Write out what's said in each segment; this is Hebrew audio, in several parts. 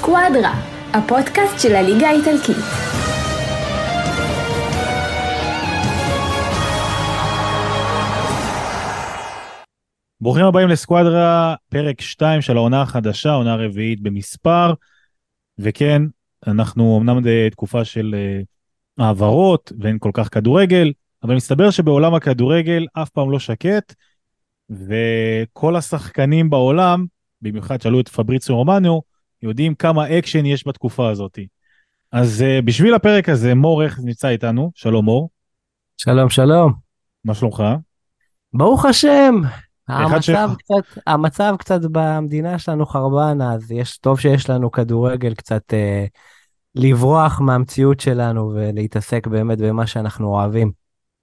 סקואדרה, הפודקאסט של הליגה האיטלקית. ברוכים הבאים לסקואדרה, פרק 2 של העונה החדשה, עונה רביעית במספר, וכן, אנחנו אמנם בתקופה של uh, העברות ואין כל כך כדורגל, אבל מסתבר שבעולם הכדורגל אף פעם לא שקט, וכל השחקנים בעולם, במיוחד שאלו את פבריציו רומנו, יודעים כמה אקשן יש בתקופה הזאת. אז uh, בשביל הפרק הזה, מור איך נמצא איתנו, שלום מור. שלום, שלום. מה שלומך? ברוך השם. המצב קצת, המצב קצת במדינה שלנו חרבן, אז יש, טוב שיש לנו כדורגל קצת אה, לברוח מהמציאות שלנו ולהתעסק באמת במה שאנחנו אוהבים.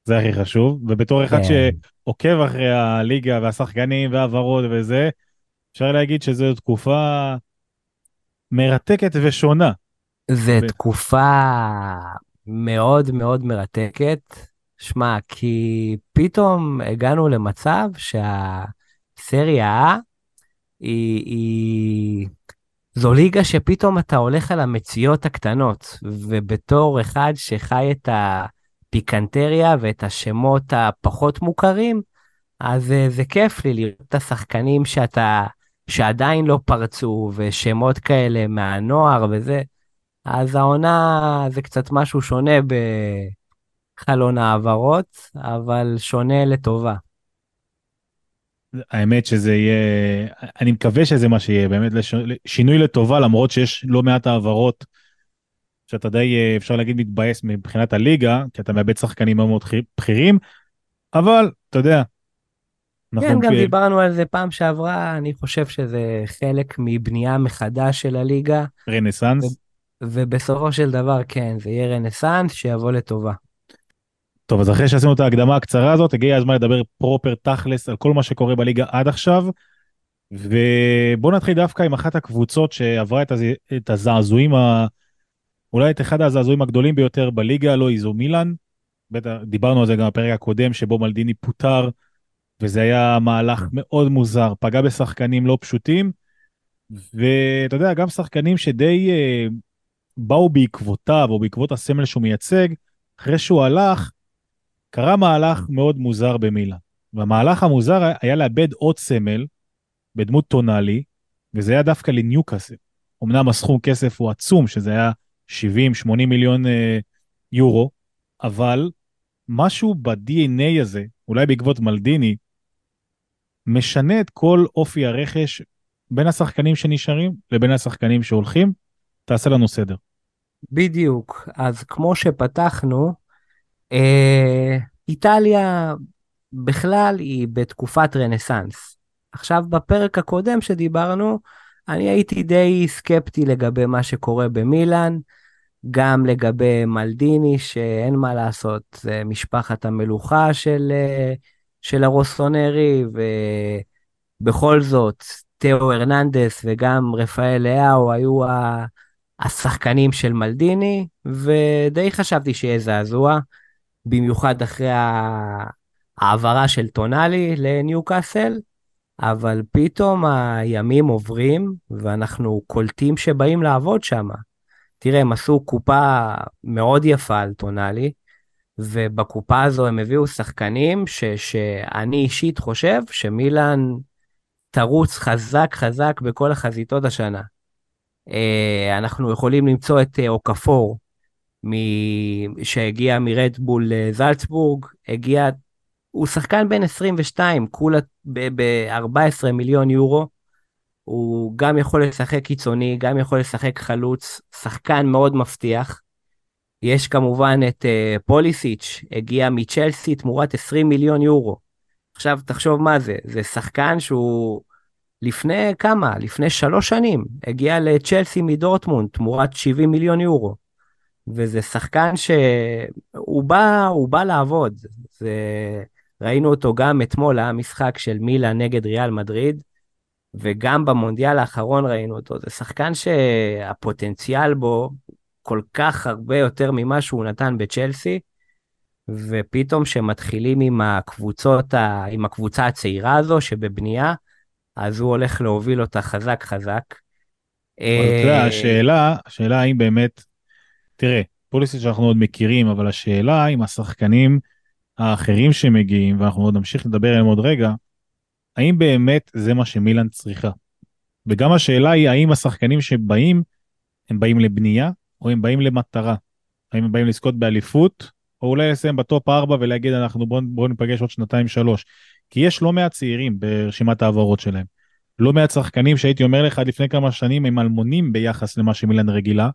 זה הכי חשוב, ובתור אחד כן. שעוקב אחרי הליגה והשחקנים והעברות וזה, אפשר להגיד שזו תקופה מרתקת ושונה. זו ו... תקופה מאוד מאוד מרתקת. שמע, כי פתאום הגענו למצב שהסריה היא, היא... זו ליגה שפתאום אתה הולך על המציאות הקטנות, ובתור אחד שחי את הפיקנטריה ואת השמות הפחות מוכרים, אז זה, זה כיף לי לראות את השחקנים שאתה, שעדיין לא פרצו, ושמות כאלה מהנוער וזה. אז העונה זה קצת משהו שונה בחלון העברות, אבל שונה לטובה. האמת שזה יהיה, אני מקווה שזה מה שיהיה, באמת שינוי לטובה, למרות שיש לא מעט העברות שאתה די, אפשר להגיד, מתבאס מבחינת הליגה, כי אתה מאבד שחקנים מאוד בכירים, אבל אתה יודע. כן, גם דיברנו על זה פעם שעברה, אני חושב שזה חלק מבנייה מחדש של הליגה. רנסאנס. ובסופו של דבר, כן, זה יהיה רנסאנס שיבוא לטובה. טוב, אז אחרי שעשינו את ההקדמה הקצרה הזאת, הגיע הזמן לדבר פרופר תכלס על כל מה שקורה בליגה עד עכשיו. ובואו נתחיל דווקא עם אחת הקבוצות שעברה את, הז... את הזעזועים, ה... אולי את אחד הזעזועים הגדולים ביותר בליגה, לא איזו מילאן. בטח, דיברנו על זה גם בפרק הקודם, שבו מלדיני פוטר, וזה היה מהלך מאוד מוזר, פגע בשחקנים לא פשוטים, ואתה יודע, גם שחקנים שדי אה, באו בעקבותיו, או בעקבות הסמל שהוא מייצג, אחרי שהוא הלך, קרה מהלך מאוד מוזר במילה. והמהלך המוזר היה לאבד עוד סמל בדמות טונאלי, וזה היה דווקא לניוקאסל. אמנם הסכום כסף הוא עצום, שזה היה 70-80 מיליון אה, יורו, אבל משהו ב-DNA הזה, אולי בעקבות מלדיני, משנה את כל אופי הרכש בין השחקנים שנשארים לבין השחקנים שהולכים. תעשה לנו סדר. בדיוק. אז כמו שפתחנו, אה, איטליה בכלל היא בתקופת רנסאנס. עכשיו, בפרק הקודם שדיברנו, אני הייתי די סקפטי לגבי מה שקורה במילאן, גם לגבי מלדיני, שאין מה לעשות, זה משפחת המלוכה של, אה, של הרוסונרי, ובכל זאת, תאו הרננדס וגם רפאל לאהו היו השחקנים של מלדיני, ודי חשבתי שיהיה זעזוע. במיוחד אחרי ההעברה של טונאלי לניוקאסל, אבל פתאום הימים עוברים ואנחנו קולטים שבאים לעבוד שם. תראה, הם עשו קופה מאוד יפה על טונאלי, ובקופה הזו הם הביאו שחקנים ש, שאני אישית חושב שמילאן תרוץ חזק חזק בכל החזיתות השנה. אה, אנחנו יכולים למצוא את אה, אוקפור, מ... שהגיע מרדבול לזלצבורג, הגיע, הוא שחקן בן 22, כולה ב-14 מיליון יורו. הוא גם יכול לשחק קיצוני, גם יכול לשחק חלוץ, שחקן מאוד מבטיח. יש כמובן את uh, פוליסיץ', הגיע מצ'לסי תמורת 20 מיליון יורו. עכשיו תחשוב מה זה, זה שחקן שהוא לפני כמה? לפני שלוש שנים, הגיע לצ'לסי מדורטמונד תמורת 70 מיליון יורו. וזה שחקן שהוא בא, הוא בא לעבוד. זה... ראינו אותו גם אתמול, היה משחק של מילה נגד ריאל מדריד, וגם במונדיאל האחרון ראינו אותו. זה שחקן שהפוטנציאל בו כל כך הרבה יותר ממה שהוא נתן בצ'לסי, ופתאום שמתחילים עם הקבוצות, עם הקבוצה הצעירה הזו שבבנייה, אז הוא הולך להוביל אותה חזק חזק. אבל אתה יודע, השאלה, השאלה האם באמת, תראה, פוליסט שאנחנו עוד מכירים, אבל השאלה אם השחקנים האחרים שמגיעים, ואנחנו עוד נמשיך לדבר עליהם עוד רגע, האם באמת זה מה שמילאן צריכה? וגם השאלה היא האם השחקנים שבאים, הם באים לבנייה, או הם באים למטרה? האם הם באים לזכות באליפות, או אולי לסיים בטופ 4 ולהגיד אנחנו בואו בוא ניפגש עוד שנתיים שלוש. כי יש לא מעט צעירים ברשימת ההעברות שלהם. לא מעט שחקנים שהייתי אומר לך עד לפני כמה שנים הם אלמונים ביחס למה שמילן רגילה.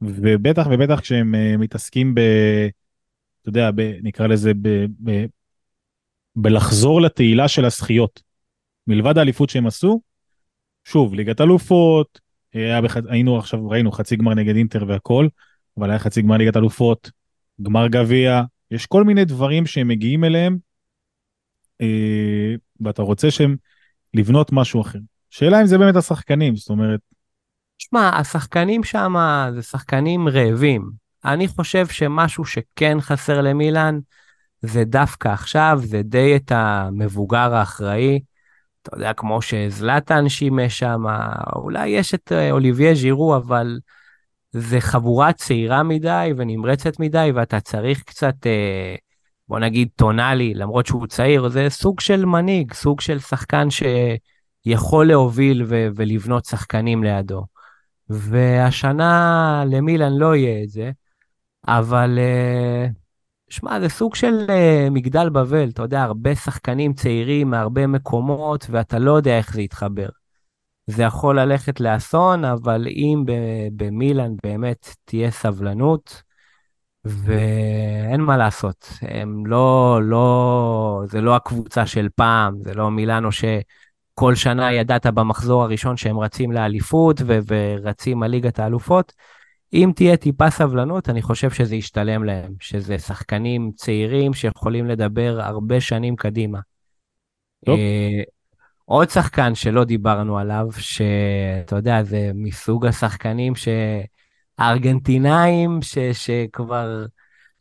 ובטח ובטח כשהם uh, מתעסקים ב... אתה יודע, ב, נקרא לזה ב, ב, בלחזור לתהילה של הזכיות. מלבד האליפות שהם עשו, שוב, ליגת אלופות, היינו עכשיו, ראינו חצי גמר נגד אינטר והכל, אבל היה חצי גמר ליגת אלופות, גמר גביע, יש כל מיני דברים שהם מגיעים אליהם, אה, ואתה רוצה שהם לבנות משהו אחר. שאלה אם זה באמת השחקנים, זאת אומרת... שמע, השחקנים שם זה שחקנים רעבים. אני חושב שמשהו שכן חסר למילאן, זה דווקא עכשיו, זה די את המבוגר האחראי. אתה יודע, כמו שזלטן שימש שם, אולי יש את אה, אוליביה ז'ירו, אבל זה חבורה צעירה מדי ונמרצת מדי, ואתה צריך קצת, אה, בוא נגיד, טונאלי, למרות שהוא צעיר, זה סוג של מנהיג, סוג של שחקן שיכול להוביל ו- ולבנות שחקנים לידו. והשנה למילן לא יהיה את זה, אבל אה, שמע, זה סוג של uh, מגדל בבל, אתה יודע, הרבה שחקנים צעירים מהרבה מקומות, ואתה לא יודע איך זה יתחבר. זה יכול ללכת לאסון, אבל אם במילאן באמת תהיה סבלנות, ואין מה לעשות, הם לא, לא, זה לא הקבוצה של פעם, זה לא מילאנו שכל שנה ידעת במחזור הראשון שהם רצים לאליפות ורצים על ליגת האלופות. אם תהיה טיפה סבלנות, אני חושב שזה ישתלם להם, שזה שחקנים צעירים שיכולים לדבר הרבה שנים קדימה. טוב. Uh, עוד שחקן שלא דיברנו עליו, שאתה יודע, זה מסוג השחקנים שהארגנטינאים, ש... שכבר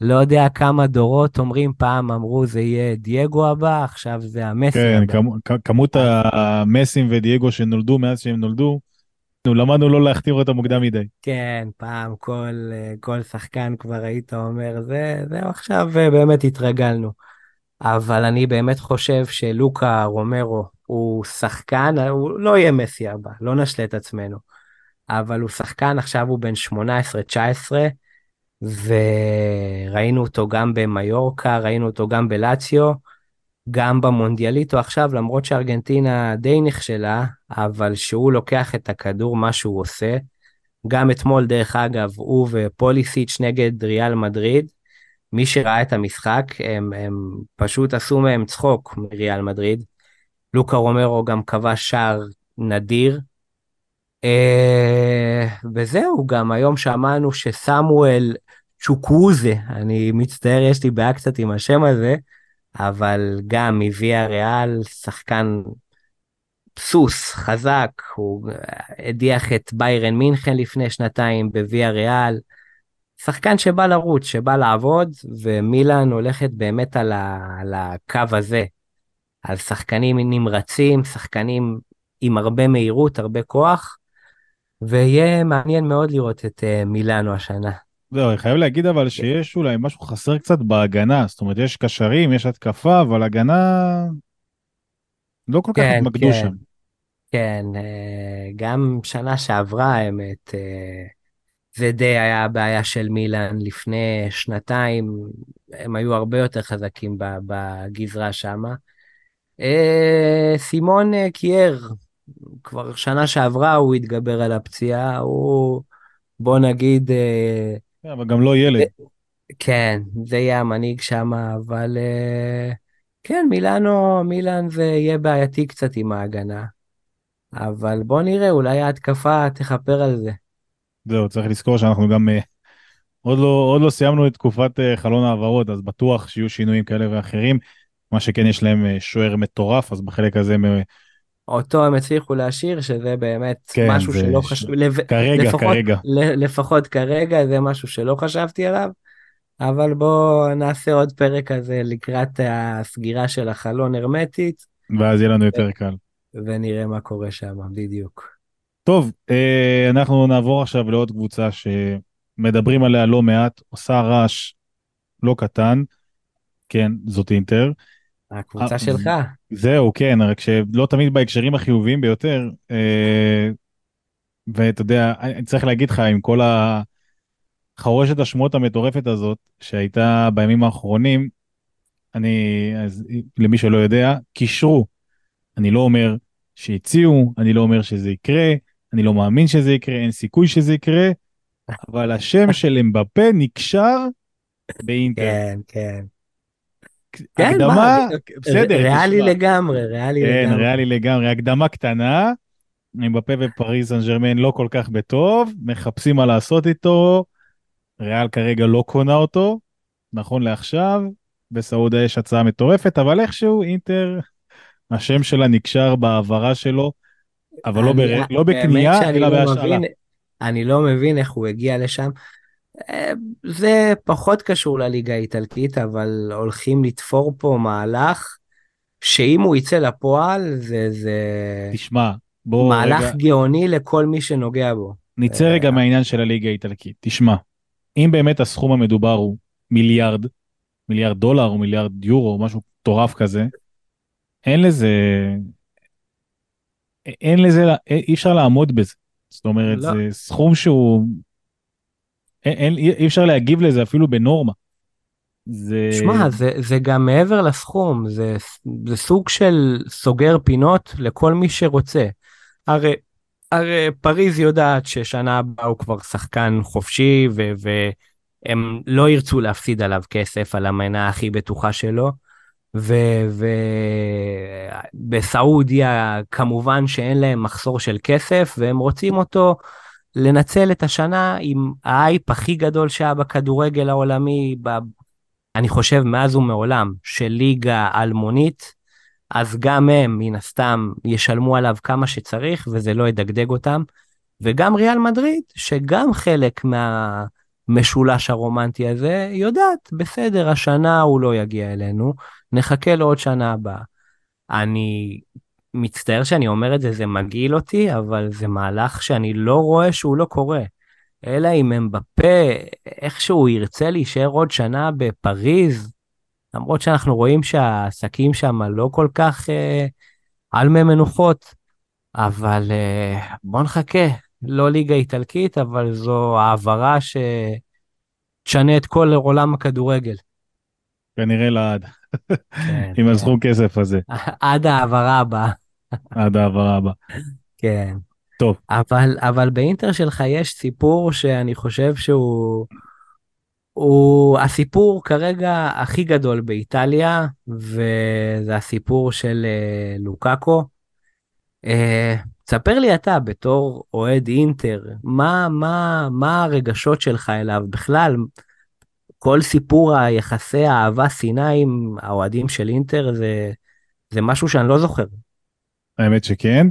לא יודע כמה דורות אומרים, פעם אמרו זה יהיה דייגו הבא, עכשיו זה המסי כן, הבא. כן, כמות המסים ודייגו שנולדו מאז שהם נולדו, למדנו לא להכתיר אותה מוקדם מדי. כן, פעם כל, כל שחקן כבר היית אומר, זה, זהו עכשיו באמת התרגלנו. אבל אני באמת חושב שלוקה רומרו הוא שחקן, הוא לא יהיה מסי הבא, לא נשלה את עצמנו. אבל הוא שחקן, עכשיו הוא בן 18-19, וראינו אותו גם במיורקה, ראינו אותו גם בלציו. גם במונדיאליטו עכשיו, למרות שארגנטינה די נכשלה, אבל שהוא לוקח את הכדור, מה שהוא עושה. גם אתמול, דרך אגב, הוא ופוליסיץ' נגד ריאל מדריד, מי שראה את המשחק, הם, הם פשוט עשו מהם צחוק מריאל מדריד. לוקה רומרו גם כבש שער נדיר. אה, וזהו, גם היום שמענו שסמואל צ'וקוזה, אני מצטער, יש לי בעיה קצת עם השם הזה, אבל גם מוויה ריאל, שחקן סוס, חזק, הוא הדיח את ביירן מינכן לפני שנתיים בוויה ריאל. שחקן שבא לרוץ, שבא לעבוד, ומילאן הולכת באמת על, ה, על הקו הזה, על שחקנים נמרצים, שחקנים עם הרבה מהירות, הרבה כוח, ויהיה מעניין מאוד לראות את uh, מילאנו השנה. זהו, אני חייב להגיד אבל שיש אולי משהו חסר קצת בהגנה, זאת אומרת, יש קשרים, יש התקפה, אבל הגנה לא כל כך כן, התמקדו כן. שם. כן, אה, גם שנה שעברה, האמת, אה, זה די היה הבעיה של מילאן לפני שנתיים, הם היו הרבה יותר חזקים בגזרה שמה. אה, סימון קייר, כבר שנה שעברה הוא התגבר על הפציעה, הוא, בוא נגיד, אבל גם לא ילד. כן, זה יהיה המנהיג שם, אבל אה, כן, מילאנו, מילאן זה יהיה בעייתי קצת עם ההגנה. אבל בוא נראה, אולי ההתקפה תכפר על זה. זהו, צריך לזכור שאנחנו גם uh, עוד, לא, עוד לא סיימנו את תקופת uh, חלון העברות, אז בטוח שיהיו שינויים כאלה ואחרים. מה שכן, יש להם שוער מטורף, אז בחלק הזה הם אותו הם הצליחו להשאיר, שזה באמת כן, משהו שלא חשבתי, לב... כרגע, לפחות, כרגע. לפחות כרגע זה משהו שלא חשבתי עליו, אבל בואו נעשה עוד פרק כזה לקראת הסגירה של החלון הרמטית. ואז יהיה לנו יותר קל. ונראה מה קורה שם, בדיוק. טוב, אה, אנחנו נעבור עכשיו לעוד קבוצה שמדברים עליה לא מעט, עושה רעש לא קטן. כן, זאת אינטר. הקבוצה אה, שלך. זהו, כן, רק שלא תמיד בהקשרים החיוביים ביותר. אה, ואתה יודע, אני צריך להגיד לך, עם כל החרושת השמועות המטורפת הזאת שהייתה בימים האחרונים, אני, אז למי שלא יודע, קישרו. אני לא אומר שהציעו, אני לא אומר שזה יקרה, אני לא מאמין שזה יקרה, אין סיכוי שזה יקרה, אבל השם של אמבפה נקשר באינטר. כן, כן. כן, הקדמה, מה, בסדר, ריאלי תשמע. לגמרי, ריאלי כן, לגמרי. ריאלי לגמרי, הקדמה קטנה, אמבפה ופריז סן ג'רמן לא כל כך בטוב, מחפשים מה לעשות איתו, ריאל כרגע לא קונה אותו, נכון לעכשיו, בסעודיה יש הצעה מטורפת, אבל איכשהו אינטר, השם שלה נקשר בהעברה שלו, אבל לא, אני- בר... לא בקנייה, אלא לא בהשאלה. מבין- אני לא מבין איך הוא הגיע לשם. אה, זה פחות קשור לליגה האיטלקית, אבל הולכים לתפור פה מהלך שאם הוא יצא לפועל, זה, זה תשמע, בוא מהלך רגע, גאוני לכל מי שנוגע בו. נצא אה, רגע מהעניין של הליגה האיטלקית. תשמע, אם באמת הסכום המדובר הוא מיליארד, מיליארד דולר או מיליארד יורו, משהו מטורף כזה, אין לזה, אין לזה, אי אפשר לעמוד בזה. זאת אומרת, לא. זה סכום שהוא, אין, אין, אי אפשר להגיב לזה אפילו בנורמה. זה... שמע, זה, זה גם מעבר לסכום, זה, זה סוג של סוגר פינות לכל מי שרוצה. הרי, הרי פריז יודעת ששנה הבאה הוא כבר שחקן חופשי, ו, והם לא ירצו להפסיד עליו כסף על המנה הכי בטוחה שלו. ובסעודיה כמובן שאין להם מחסור של כסף, והם רוצים אותו לנצל את השנה עם האייפ הכי גדול שהיה בכדורגל העולמי, ב... אני חושב מאז ומעולם, של ליגה אלמונית, אז גם הם מן הסתם ישלמו עליו כמה שצריך וזה לא ידגדג אותם. וגם ריאל מדריד, שגם חלק מהמשולש הרומנטי הזה, יודעת, בסדר, השנה הוא לא יגיע אלינו, נחכה לעוד שנה הבאה. אני מצטער שאני אומר את זה, זה מגעיל אותי, אבל זה מהלך שאני לא רואה שהוא לא קורה. אלא אם הם בפה, איכשהו ירצה להישאר עוד שנה בפריז, למרות שאנחנו רואים שהעסקים שם לא כל כך אה, על מי מנוחות, אבל אה, בוא נחכה, לא ליגה איטלקית, אבל זו העברה שתשנה את כל עולם הכדורגל. כנראה לעד, כן, עם כן. הסכום כסף הזה, עד ההעברה הבאה, עד העברה הבאה. כן. טוב. אבל, אבל באינטר שלך יש סיפור שאני חושב שהוא הוא הסיפור כרגע הכי גדול באיטליה, וזה הסיפור של אה, לוקאקו. אה, תספר לי אתה, בתור אוהד אינטר, מה, מה, מה הרגשות שלך אליו בכלל? כל סיפור היחסי האהבה שנאה עם האוהדים של אינטר זה, זה משהו שאני לא זוכר. האמת שכן.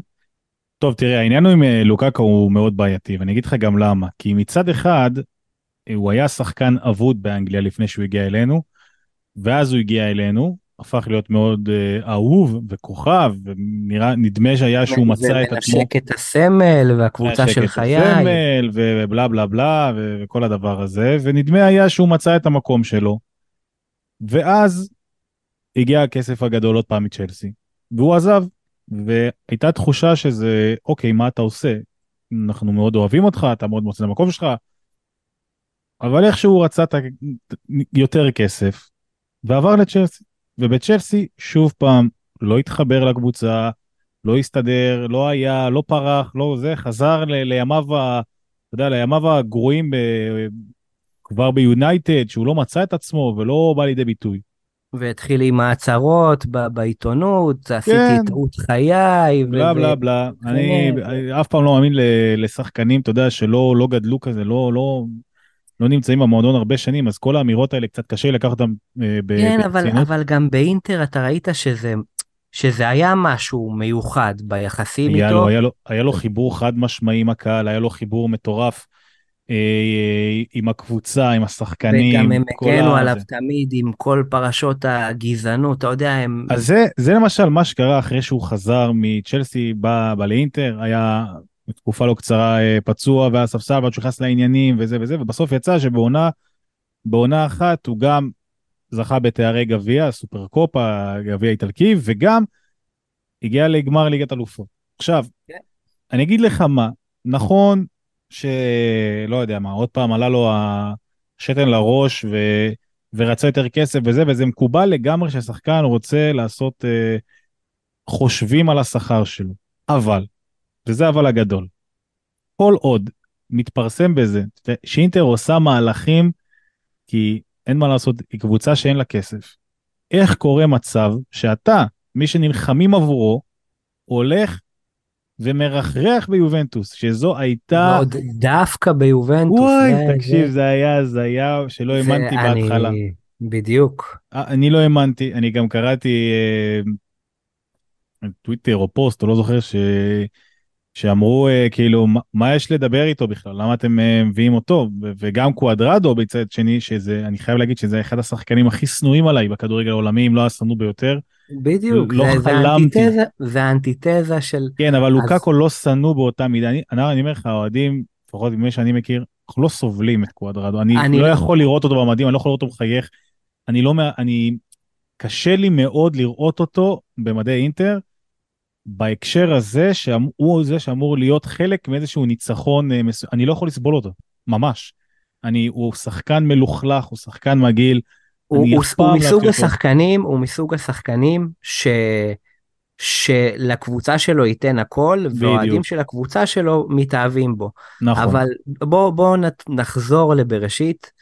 טוב, תראה, העניין עם אה, לוקאקו הוא מאוד בעייתי, ואני אגיד לך גם למה. כי מצד אחד, אה, הוא היה שחקן אבוד באנגליה לפני שהוא הגיע אלינו, ואז הוא הגיע אלינו, הפך להיות מאוד אה, אהוב וכוכב, ונראה, נדמה שהיה שהוא מצא את עצמו. ומנשק את הסמל והקבוצה מנשק של את חיי. הסמל, ובלה בלה בלה, וכל הדבר הזה, ונדמה היה שהוא מצא את המקום שלו. ואז הגיע הכסף הגדול עוד פעם מצ'לסי, והוא עזב, והייתה תחושה שזה, אוקיי, מה אתה עושה? אנחנו מאוד אוהבים אותך, אתה מאוד מוצא את המקום שלך, אבל איכשהו רצה יותר כסף, ועבר לצ'לסי. ובצ'לסי, שוב פעם, לא התחבר לקבוצה, לא הסתדר, לא היה, לא פרח, לא זה, חזר ל- לימיו, ה- אתה יודע, לימיו הגרועים ב... כבר ביונייטד, שהוא לא מצא את עצמו ולא בא לידי ביטוי. והתחיל עם ההצהרות בעיתונות, עשיתי כן. טעות חיי. ו- בלה ו- בלה בלה. אני כן. אני אף פעם לא מאמין לשחקנים, אתה יודע, שלא לא גדלו כזה, לא, לא, לא נמצאים במועדון הרבה שנים, אז כל האמירות האלה קצת קשה לקחת אותם אה, ב- כן, אבל, ברצינות. אבל גם באינטר אתה ראית שזה, שזה היה משהו מיוחד ביחסים היה איתו. לו, היה, לו, היה לו חיבור חד משמעי עם הקהל, היה לו חיבור מטורף עם הקבוצה, עם השחקנים. וגם הם הגנו עליו זה. תמיד עם כל פרשות הגזענות, אתה יודע, הם... אז זה, זה למשל מה שקרה אחרי שהוא חזר מצ'לסי, בא, בא לאינטר, היה תקופה לא קצרה אה, פצוע והספסל ועד שהוא נכנס לעניינים וזה וזה, ובסוף יצא שבעונה בעונה אחת הוא גם זכה בתארי גביע, סופר קופה, גביע איטלקי, וגם הגיע לגמר ליגת אלופות. עכשיו, כן. אני אגיד לך מה, נכון שלא יודע מה, עוד פעם עלה לו השתן לראש ו... ורצה יותר כסף וזה, וזה מקובל לגמרי ששחקן רוצה לעשות, אה, חושבים על השכר שלו. אבל, וזה אבל הגדול, כל עוד מתפרסם בזה, שאינטר עושה מהלכים, כי אין מה לעשות, היא קבוצה שאין לה כסף. איך קורה מצב שאתה, מי שנלחמים עבורו, הולך ומרחרח ביובנטוס, שזו הייתה... ועוד דווקא ביובנטוס. וואי, זה, תקשיב, זה... זה היה הזיה שלא האמנתי בהתחלה. בדיוק. אה, אני לא האמנתי, אני גם קראתי אה, טוויטר או פוסט, או לא זוכר, ש... שאמרו אה, כאילו מה, מה יש לדבר איתו בכלל למה אתם אה, מביאים אותו וגם קואדרדו בצד שני שזה אני חייב להגיד שזה אחד השחקנים הכי שנואים עליי בכדורגל העולמי אם לא השנוא ביותר. בדיוק לא זה, חלמתי. זה האנטיתזה של כן אבל אז... לוקאקו לא שנוא באותה מידה אני, אני אומר לך האוהדים לפחות ממה שאני מכיר אנחנו לא סובלים את קואדרדו אני, אני לא, לא יכול לראות אותו במדים אני לא יכול לראות אותו מחייך אני לא אני קשה לי מאוד לראות אותו במדי אינטר. בהקשר הזה שהוא זה שאמור להיות חלק מאיזשהו ניצחון אה, אני לא יכול לסבול אותו, ממש. אני, הוא שחקן מלוכלך, הוא שחקן מגעיל. הוא, הוא, הוא לא מסוג השחקנים, הוא מסוג השחקנים ש... שלקבוצה שלו ייתן הכל, והאוהדים של הקבוצה שלו מתאהבים בו. נכון. אבל בוא, בוא נחזור לבראשית.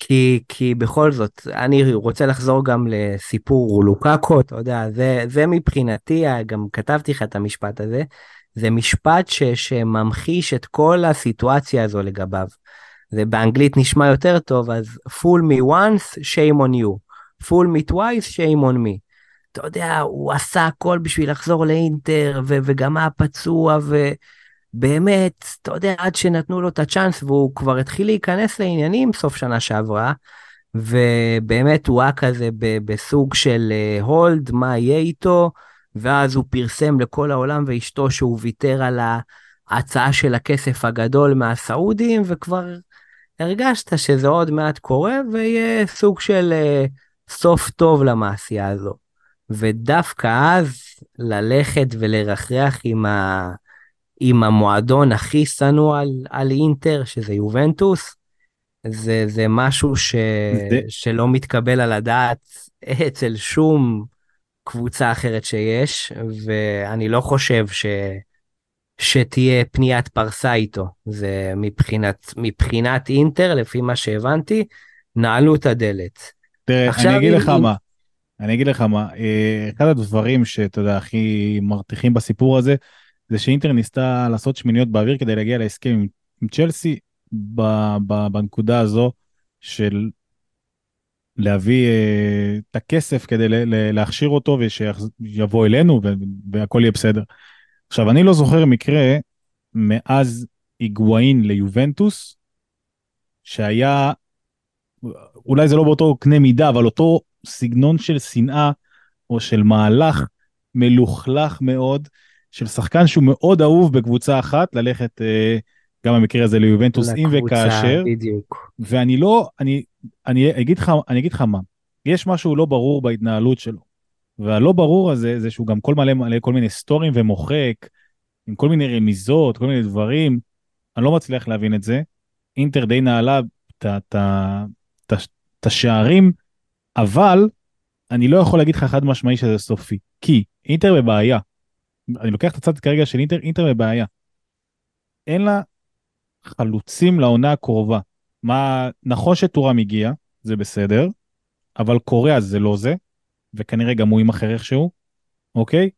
כי, כי בכל זאת, אני רוצה לחזור גם לסיפור לוקאקו, אתה יודע, זה, זה מבחינתי, גם כתבתי לך את המשפט הזה, זה משפט ש, שממחיש את כל הסיטואציה הזו לגביו. זה באנגלית נשמע יותר טוב, אז fool me once, shame on you. fool me twice, shame on me. אתה יודע, הוא עשה הכל בשביל לחזור לאינטר, ו- וגם היה פצוע, ו- באמת, אתה יודע, עד שנתנו לו את הצ'אנס והוא כבר התחיל להיכנס לעניינים סוף שנה שעברה, ובאמת הוא היה כזה בסוג של הולד, אה, מה יהיה איתו, ואז הוא פרסם לכל העולם ואשתו שהוא ויתר על ההצעה של הכסף הגדול מהסעודים, וכבר הרגשת שזה עוד מעט קורה, ויהיה סוג של uh, סוף טוב למעשייה הזו. ודווקא אז ללכת ולרחרח עם ה... עם המועדון הכי שנוא על, על אינטר, שזה יובנטוס, זה, זה משהו ש, זה... שלא מתקבל על הדעת אצל שום קבוצה אחרת שיש, ואני לא חושב ש, שתהיה פניית פרסה איתו. זה מבחינת, מבחינת אינטר, לפי מה שהבנתי, נעלו את הדלת. תראה, אני אגיד לך מה, אני אגיד לך מה, אה, אחד הדברים שאתה יודע הכי מרתיחים בסיפור הזה, זה שאינטר ניסתה לעשות שמיניות באוויר כדי להגיע להסכם עם, עם צ'לסי ב, ב, בנקודה הזו של להביא uh, את הכסף כדי להכשיר אותו ושיבוא אלינו והכל יהיה בסדר. עכשיו אני לא זוכר מקרה מאז היגואין ליובנטוס שהיה אולי זה לא באותו קנה מידה אבל אותו סגנון של שנאה או של מהלך מלוכלך מאוד של שחקן שהוא מאוד אהוב בקבוצה אחת, ללכת אה, גם במקרה הזה ליובנטוס אם וכאשר. בדיוק. ואני לא, אני, אני אגיד לך, אני אגיד לך מה, יש משהו לא ברור בהתנהלות שלו. והלא ברור הזה זה שהוא גם כל מלא מלא כל מיני סטורים ומוחק, עם כל מיני רמיזות, כל מיני דברים. אני לא מצליח להבין את זה. אינטר די נעלה את השערים, אבל אני לא יכול להגיד לך חד משמעי שזה סופי. כי אינטר בבעיה. אני לוקח את הצד כרגע של אינטר, אינטר בבעיה. אין לה חלוצים לעונה הקרובה. מה, נכון שטורם הגיע, זה בסדר, אבל קוריאה זה לא זה, וכנראה גם הוא יימכר איכשהו, אוקיי?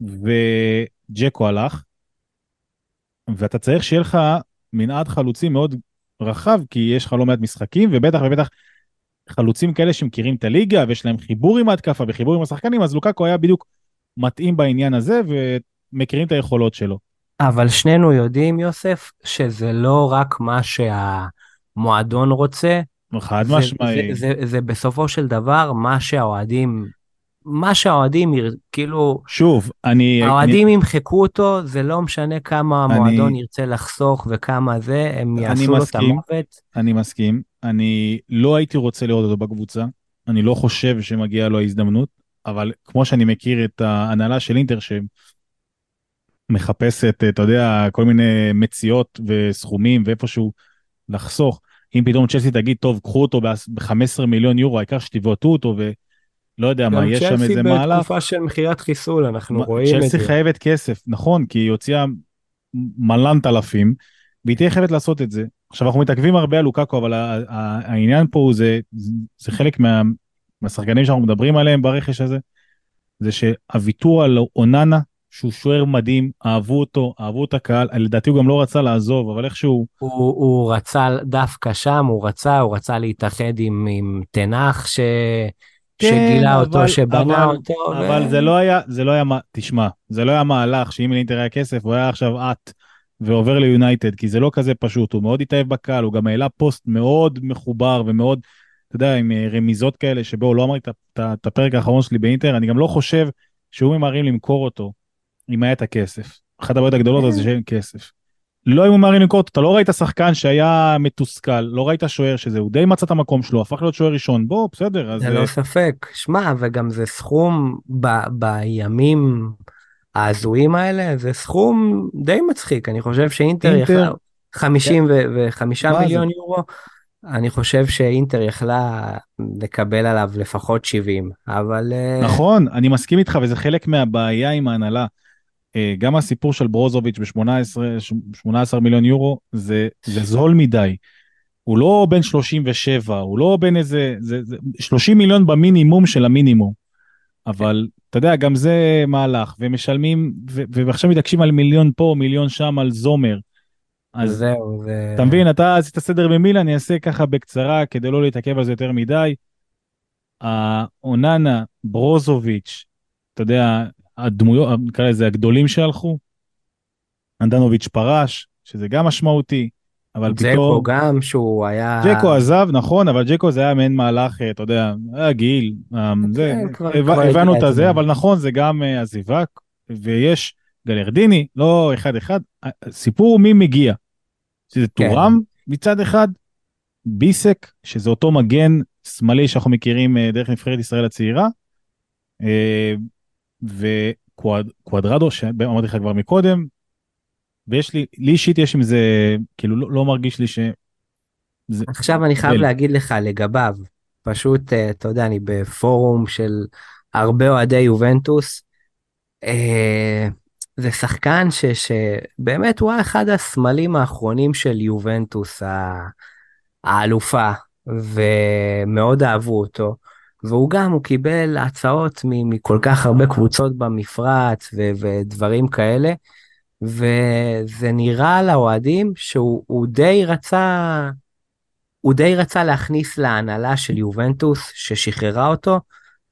וג'קו הלך, ואתה צריך שיהיה לך מנעד חלוצים מאוד רחב, כי יש לך לא מעט משחקים, ובטח ובטח חלוצים כאלה שמכירים את הליגה, ויש להם חיבור עם ההתקפה וחיבור עם השחקנים, אז לוקקו היה בדיוק מתאים בעניין הזה ומכירים את היכולות שלו. אבל שנינו יודעים, יוסף, שזה לא רק מה שהמועדון רוצה. חד משמעי. זה, זה, זה, זה בסופו של דבר מה שהאוהדים מה שהאוהדים, כאילו, שוב, אני... האוהדים ימחקו אותו, זה לא משנה כמה אני- המועדון ירצה לחסוך וכמה זה, הם אני יעשו לו את. המוות. אני מסכים, אני לא הייתי רוצה לראות אותו בקבוצה, אני לא חושב שמגיעה לו ההזדמנות, אבל כמו שאני מכיר את ההנהלה של אינטר שמחפשת, אתה יודע, כל מיני מציאות וסכומים ואיפשהו לחסוך, אם פתאום צ'לסי תגיד, טוב, קחו אותו ב-15 מיליון יורו, העיקר שתבעטו אותו ולא יודע מה, גם יש שם צ'לסי איזה מהלך. בתקופה של מכירת חיסול, אנחנו מה- רואים את צ'לסי זה. חייבת כסף, נכון, כי היא הוציאה מלנת אלפים, והיא תהיה חייבת לעשות את זה. עכשיו אנחנו מתעכבים הרבה על לוקאקו, אבל העניין פה הוא זה, זה חלק מה, מהשחקנים שאנחנו מדברים עליהם ברכש הזה, זה שהוויתור על אוננה, שהוא שוער מדהים, אהבו אותו, אהבו את הקהל, לדעתי הוא גם לא רצה לעזוב, אבל איכשהו, הוא, הוא רצה דווקא שם, הוא רצה, הוא רצה להתאחד עם, עם תנח ש... שגילה אותו, כן, אבל- שבנה אבל- אותו. ו- אבל זה לא היה, זה לא היה, תשמע, זה לא היה מהלך שאם לאינטר היה כסף, הוא היה עכשיו עט ועובר ליונייטד, כי זה לא כזה פשוט, הוא מאוד התאהב בקהל, הוא גם העלה פוסט מאוד מחובר ומאוד, אתה יודע, עם אה, רמיזות כאלה, שבו הוא לא אמר את את את הפרק האחרון שלי באינטר, אני גם לא חושב שהוא ממהרים למכור אותו, אם היה את הכסף. אחת הבעיות הגדולות זה שאין כסף. לא היו ממהרים למכור אותו, אתה לא ראית שחקן שהיה מתוסכל, לא ראית שוער שזה, הוא די מצא את המקום שלו, הפך להיות שוער ראשון, בוא, בסדר, אז... זה אה, לא ספק. שמע, וגם זה סכום ב, בימים ההזויים האלה, זה סכום די מצחיק. אני חושב שאינטר אינטר- יכלה 50 ו- וחמישה מה זה? מיליון יורו, אני חושב שאינטר יכלה לקבל עליו לפחות 70, אבל... אה, נכון, אני מסכים איתך, וזה חלק מהבעיה עם ההנהלה. אה, גם הסיפור של ברוזוביץ' ב-18 18 מיליון יורו, זה, זה זול מדי. הוא לא בן 37, הוא לא בן איזה, זה, זה 30 מיליון במינימום של המינימום. אבל אתה יודע, גם זה מהלך, ומשלמים, ו- ועכשיו מתעקשים על מיליון פה, מיליון שם, על זומר. אז זהו, זה... אתה מבין, אתה עשית סדר במילה, אני אעשה ככה בקצרה כדי לא להתעכב על זה יותר מדי. האוננה, ברוזוביץ', אתה יודע, הדמויות, נקרא לזה הגדולים שהלכו, אנדנוביץ' פרש, שזה גם משמעותי, אבל ג'קו פתאום... גם, שהוא היה... ג'קו עזב, נכון, אבל ג'קו זה היה מעין מהלך, אה, אתה יודע, היה גיל, אה, זה, כן, כבר- הבנ- כבר הבנו את הזה. אבל נכון, זה גם אה, עזיבה, ויש גלרדיני, לא אחד-אחד, סיפור מי מגיע. שזה כן. טורם מצד אחד, ביסק, שזה אותו מגן שמאלי שאנחנו מכירים דרך נבחרת ישראל הצעירה, וקוואדרדו, שאמרתי לך כבר מקודם, ויש לי, לי אישית יש עם זה, כאילו לא, לא מרגיש לי ש... זה, עכשיו אני חייב. להגיד לך לגביו, פשוט, אה, אתה יודע, אני בפורום של הרבה אוהדי יובנטוס. אה, זה שחקן ש, שבאמת הוא היה אחד הסמלים האחרונים של יובנטוס האלופה, ומאוד אהבו אותו. והוא גם, הוא קיבל הצעות מכל כך הרבה קבוצות במפרץ ו- ודברים כאלה. וזה נראה לאוהדים שהוא הוא די רצה, הוא די רצה להכניס להנהלה של יובנטוס ששחררה אותו,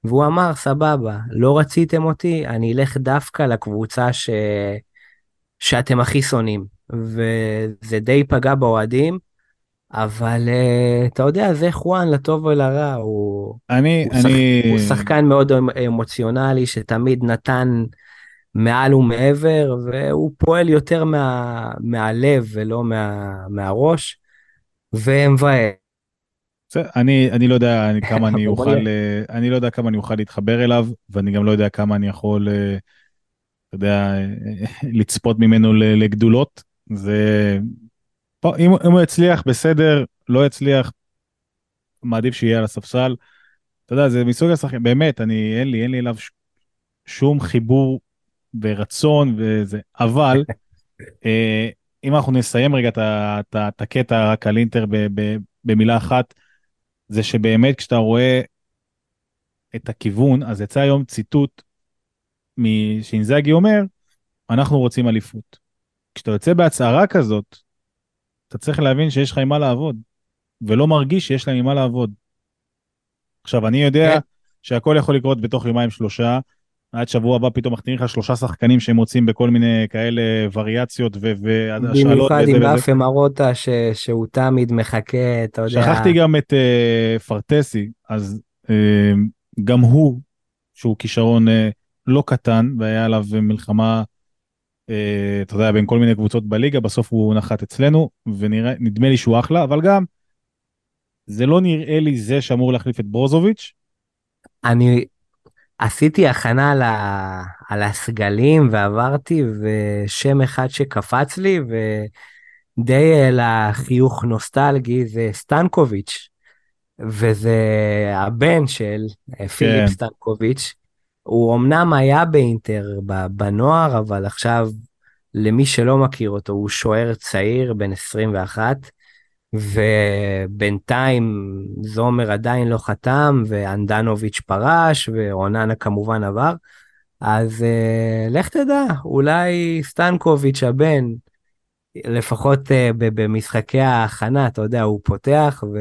והוא אמר, סבבה, לא רציתם אותי, אני אלך דווקא לקבוצה ש... שאתם הכי שונאים. וזה די פגע באוהדים, אבל uh, אתה יודע, זה חואן לטוב ולרע, הוא, אני, הוא, שח... אני, הוא שחקן מאוד אמ- אמוציונלי שתמיד נתן מעל ומעבר, והוא פועל יותר מה... מהלב ולא מה... מהראש, ומבאס. אני, אני לא יודע אני- כמה אני אוכל. אה, אני לא יודע כמה אני אוכל להתחבר אליו, ואני גם לא יודע כמה אני יכול, אה, אתה יודע, לצפות ממנו לגדולות. זה, פה, אם, אם הוא יצליח, בסדר, לא יצליח, מעדיף שיהיה על הספסל. אתה יודע, זה מסוג השחקנים, באמת, אני, אין לי, אין לי אליו ש- שום חיבור ורצון וזה, אבל אה, אם אנחנו נסיים רגע את הקטע רק על אינטר ב- ב- במילה אחת, זה שבאמת כשאתה רואה את הכיוון, אז יצא היום ציטוט משינזאגי אומר, אנחנו רוצים אליפות. כשאתה יוצא בהצהרה כזאת, אתה צריך להבין שיש לך עם מה לעבוד, ולא מרגיש שיש להם עם מה לעבוד. עכשיו, אני יודע כן. שהכל יכול לקרות בתוך יומיים שלושה, עד שבוע הבא פתאום מחתימים לך שלושה שחקנים שהם מוצאים בכל מיני כאלה וריאציות והשאלות במיוחד עם. רפה מרוטה ש... שהוא תמיד מחכה, אתה יודע. שכחתי גם את uh, פרטסי, אז uh, גם הוא שהוא כישרון אה, לא קטן, והיה עליו מלחמה, אתה יודע, בין כל מיני קבוצות בליגה, בסוף הוא נחת אצלנו, ונדמה לי שהוא אחלה, אבל גם, זה לא נראה לי זה שאמור להחליף את ברוזוביץ'. אני עשיתי הכנה על, ה... על הסגלים ועברתי, ושם אחד שקפץ לי, ודי העלה חיוך נוסטלגי, זה סטנקוביץ'. וזה הבן של אה, פיליפ כן. סטנקוביץ'. הוא אמנם היה באינטר בנוער, אבל עכשיו, למי שלא מכיר אותו, הוא שוער צעיר, בן 21, ובינתיים זומר עדיין לא חתם, ואנדנוביץ' פרש, ואוננה כמובן עבר. אז uh, לך תדע, אולי סטנקוביץ' הבן, לפחות uh, במשחקי ההכנה, אתה יודע, הוא פותח, ו...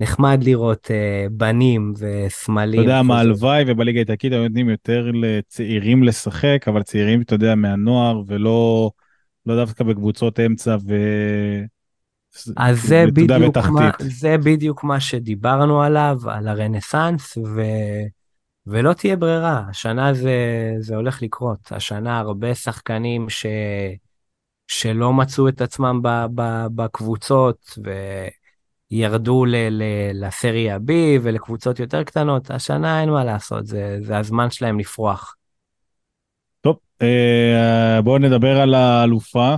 נחמד לראות uh, בנים וסמלים. אתה יודע מה, הלוואי ובליגה האיטלקית היו נותנים יותר לצעירים לשחק, אבל צעירים, אתה יודע, מהנוער, ולא לא דווקא בקבוצות אמצע ו... אז זה בדיוק, מה, זה בדיוק מה שדיברנו עליו, על הרנסאנס, ו... ולא תהיה ברירה, השנה זה, זה הולך לקרות. השנה הרבה שחקנים ש... שלא מצאו את עצמם ב... ב... בקבוצות, ו... ירדו ל- ל- לסריה B ולקבוצות יותר קטנות, השנה אין מה לעשות, זה, זה הזמן שלהם לפרוח. טוב, אה, בואו נדבר על האלופה,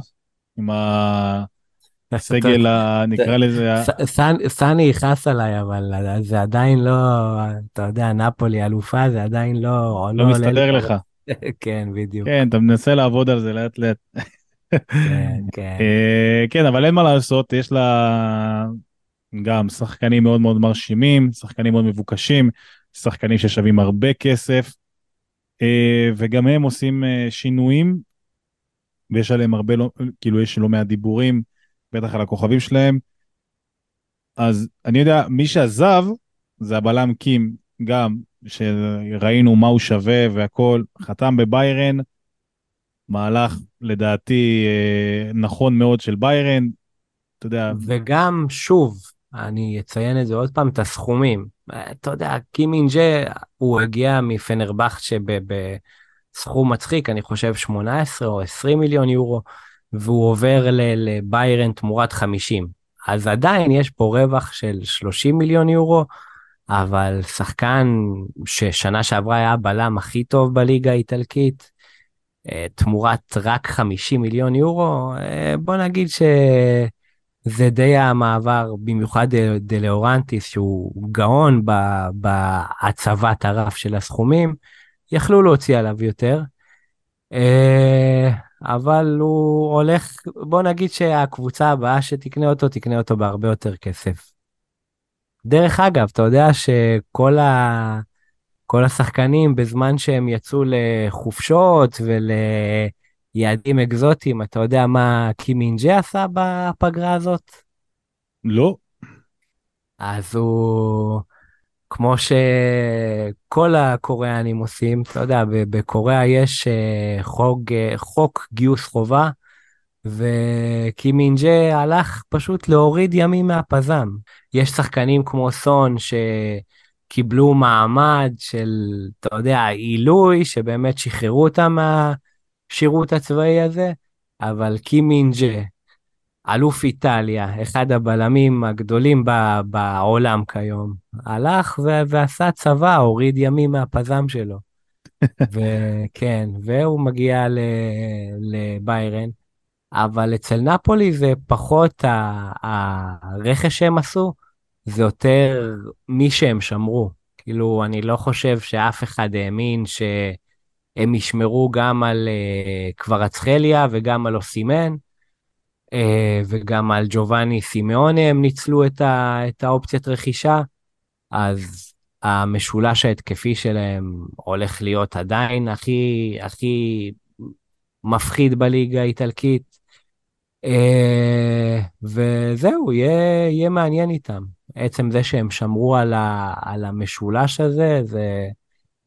עם הסגל, נקרא לזה... סני יכעס עליי, אבל זה עדיין לא, אתה יודע, נפולי אלופה, זה עדיין לא... לא מסתדר לך. כן, בדיוק. כן, אתה מנסה לעבוד על זה לאט לאט. כן, כן. אה, כן, אבל אין מה לעשות, יש לה גם שחקנים מאוד מאוד מרשימים, שחקנים מאוד מבוקשים, שחקנים ששווים הרבה כסף, אה, וגם הם עושים אה, שינויים, ויש עליהם הרבה, לא, כאילו יש לא מעט דיבורים, בטח על הכוכבים שלהם. אז אני יודע, מי שעזב זה הבלם קים, גם, שראינו מה הוא שווה והכל, חתם בביירן, מהלך לדעתי אה, נכון מאוד של ביירן, אתה יודע. וגם, שוב, אני אציין את זה עוד פעם, את הסכומים. אתה יודע, קימינג'ה, הוא הגיע מפנרבכט שבסכום מצחיק, אני חושב 18 או 20 מיליון יורו, והוא עובר לביירן תמורת 50. אז עדיין יש פה רווח של 30 מיליון יורו, אבל שחקן ששנה שעברה היה הבלם הכי טוב בליגה האיטלקית, אה, תמורת רק 50 מיליון יורו, אה, בוא נגיד ש... זה די המעבר, במיוחד דלאורנטיס, שהוא גאון בהצבת הרף של הסכומים, יכלו להוציא עליו יותר. אה, אבל הוא הולך, בוא נגיד שהקבוצה הבאה שתקנה אותו, תקנה אותו בהרבה יותר כסף. דרך אגב, אתה יודע שכל ה... כל השחקנים בזמן שהם יצאו לחופשות ול... יעדים אקזוטיים, אתה יודע מה קים מין ג'ה עשה בפגרה הזאת? לא. אז הוא, כמו שכל הקוריאנים עושים, אתה יודע, בקוריאה יש אה, חוק, אה, חוק גיוס חובה, וקימינג'ה הלך פשוט להוריד ימים מהפזם. יש שחקנים כמו סון שקיבלו מעמד של, אתה יודע, עילוי, שבאמת שחררו אותם מה... השירות הצבאי הזה, אבל קימינג'ה, אלוף איטליה, אחד הבלמים הגדולים בעולם כיום, הלך ועשה צבא, הוריד ימים מהפזם שלו. וכן, והוא מגיע לביירן, אבל אצל נפולי זה פחות הרכש שהם עשו, זה יותר מי שהם שמרו. כאילו, אני לא חושב שאף אחד האמין ש... הם ישמרו גם על קוורצחליה וגם על אוסימן, uh, וגם על ג'ובאני סימאונה הם ניצלו את, ה, את האופציית רכישה, אז המשולש ההתקפי שלהם הולך להיות עדיין הכי, הכי מפחיד בליגה האיטלקית. Uh, וזהו, יהיה, יהיה מעניין איתם. עצם זה שהם שמרו על, ה, על המשולש הזה, זה...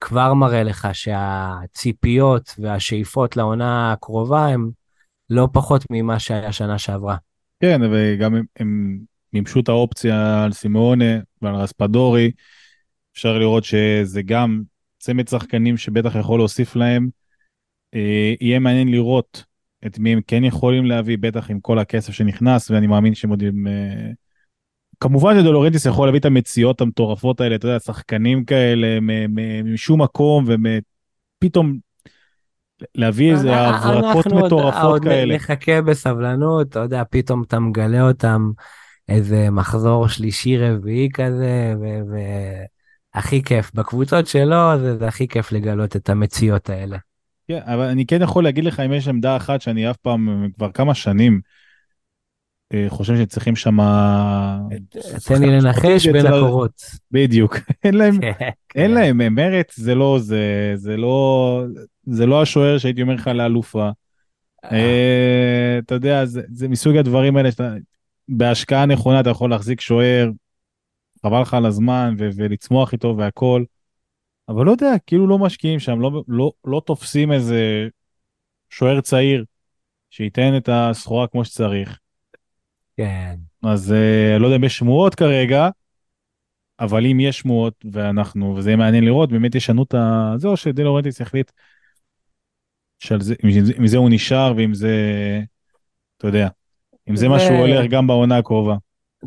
כבר מראה לך שהציפיות והשאיפות לעונה הקרובה הם לא פחות ממה שהיה שנה שעברה. כן, וגם הם, הם מימשו את האופציה על סימונה ועל רספדורי. אפשר לראות שזה גם צמד שחקנים שבטח יכול להוסיף להם. אה, יהיה מעניין לראות את מי הם כן יכולים להביא, בטח עם כל הכסף שנכנס, ואני מאמין שהם עוד. אה, כמובן שדולורנטיס יכול להביא את המציאות המטורפות האלה, אתה יודע, שחקנים כאלה משום מקום, ופתאום להביא איזה הברקות מטורפות כאלה. אנחנו עוד נחכה בסבלנות, אתה יודע, פתאום אתה מגלה אותם איזה מחזור שלישי רביעי כזה, והכי כיף. בקבוצות שלו זה, זה הכי כיף לגלות את המציאות האלה. כן, אבל אני כן יכול להגיד לך אם יש עמדה אחת שאני אף פעם, כבר כמה שנים, אה, חושב שצריכים שם... תן לי לנחש בין הקורות. בדיוק. אין להם, כן, אין כן. להם, מרץ זה לא זה, זה לא, זה לא השוער שהייתי אומר לך לאלופה. אה. אה, אתה יודע, זה מסוג הדברים האלה שאתה, בהשקעה נכונה אתה יכול להחזיק שוער, חבל לך על הזמן ולצמוח איתו והכל. אבל לא יודע, כאילו לא משקיעים שם, לא, לא, לא תופסים איזה שוער צעיר שייתן את הסחורה כמו שצריך. כן. אז uh, לא יודע אם יש שמועות כרגע, אבל אם יש שמועות ואנחנו, וזה יהיה מעניין לראות, באמת ישנו את ה... זה או שדלורנטיס יחליט שעל זה, אם זה הוא נשאר ואם זה, אתה יודע, אם זה, זה... מה שהוא הולך גם בעונה הקרובה.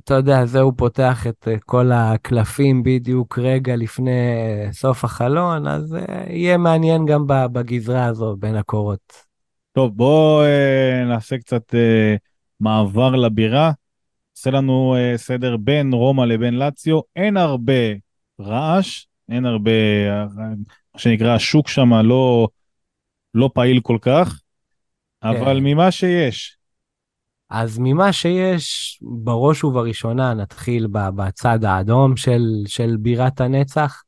אתה יודע, זה הוא פותח את אה, כל הקלפים בדיוק רגע לפני אה, סוף החלון, אז יהיה מעניין גם בגזרה הזו בין הקורות. טוב, בואו נעשה קצת מעבר לבירה. עושה לנו uh, סדר בין רומא לבין לאציו, אין הרבה רעש, אין הרבה, uh, מה שנקרא, השוק שם לא, לא פעיל כל כך, אבל כן. ממה שיש. אז ממה שיש, בראש ובראשונה נתחיל בצד האדום של, של בירת הנצח.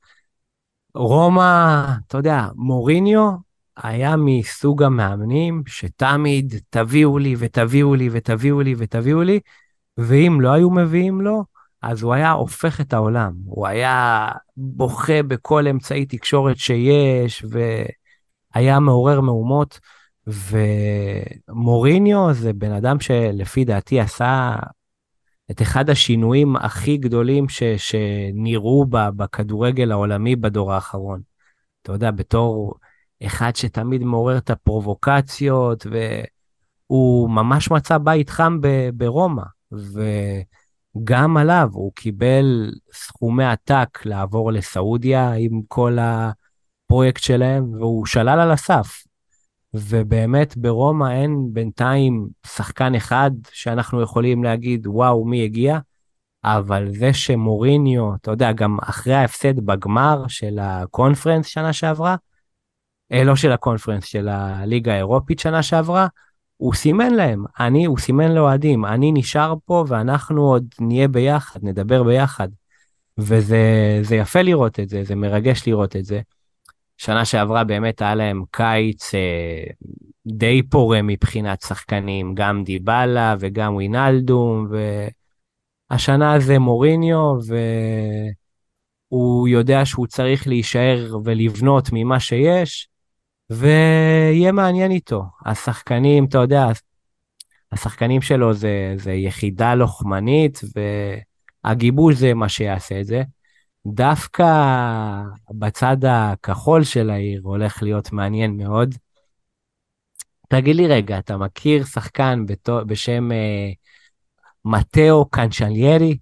רומא, אתה יודע, מוריניו היה מסוג המאמנים שתמיד תביאו לי ותביאו לי ותביאו לי ותביאו לי, ואם לא היו מביאים לו, אז הוא היה הופך את העולם. הוא היה בוכה בכל אמצעי תקשורת שיש, והיה מעורר מהומות. ומוריניו זה בן אדם שלפי דעתי עשה את אחד השינויים הכי גדולים ש, שנראו בכדורגל העולמי בדור האחרון. אתה יודע, בתור אחד שתמיד מעורר את הפרובוקציות, והוא ממש מצא בית חם ברומא, וגם עליו הוא קיבל סכומי עתק לעבור לסעודיה עם כל הפרויקט שלהם, והוא שלל על הסף. ובאמת ברומא אין בינתיים שחקן אחד שאנחנו יכולים להגיד, וואו, מי הגיע? אבל זה שמוריניו, אתה יודע, גם אחרי ההפסד בגמר של הקונפרנס שנה שעברה, לא של הקונפרנס, של הליגה האירופית שנה שעברה, הוא סימן להם, אני, הוא סימן לאוהדים, אני נשאר פה ואנחנו עוד נהיה ביחד, נדבר ביחד. וזה יפה לראות את זה, זה מרגש לראות את זה. שנה שעברה באמת היה להם קיץ אה, די פורה מבחינת שחקנים, גם דיבלה וגם ווינלדום, והשנה זה מוריניו, והוא יודע שהוא צריך להישאר ולבנות ממה שיש, ויהיה מעניין איתו. השחקנים, אתה יודע, השחקנים שלו זה, זה יחידה לוחמנית, והגיבוש זה מה שיעשה את זה. דווקא בצד הכחול של העיר הולך להיות מעניין מאוד. תגיד לי רגע, אתה מכיר שחקן בתו, בשם אה, מתאו קנצ'ליירי?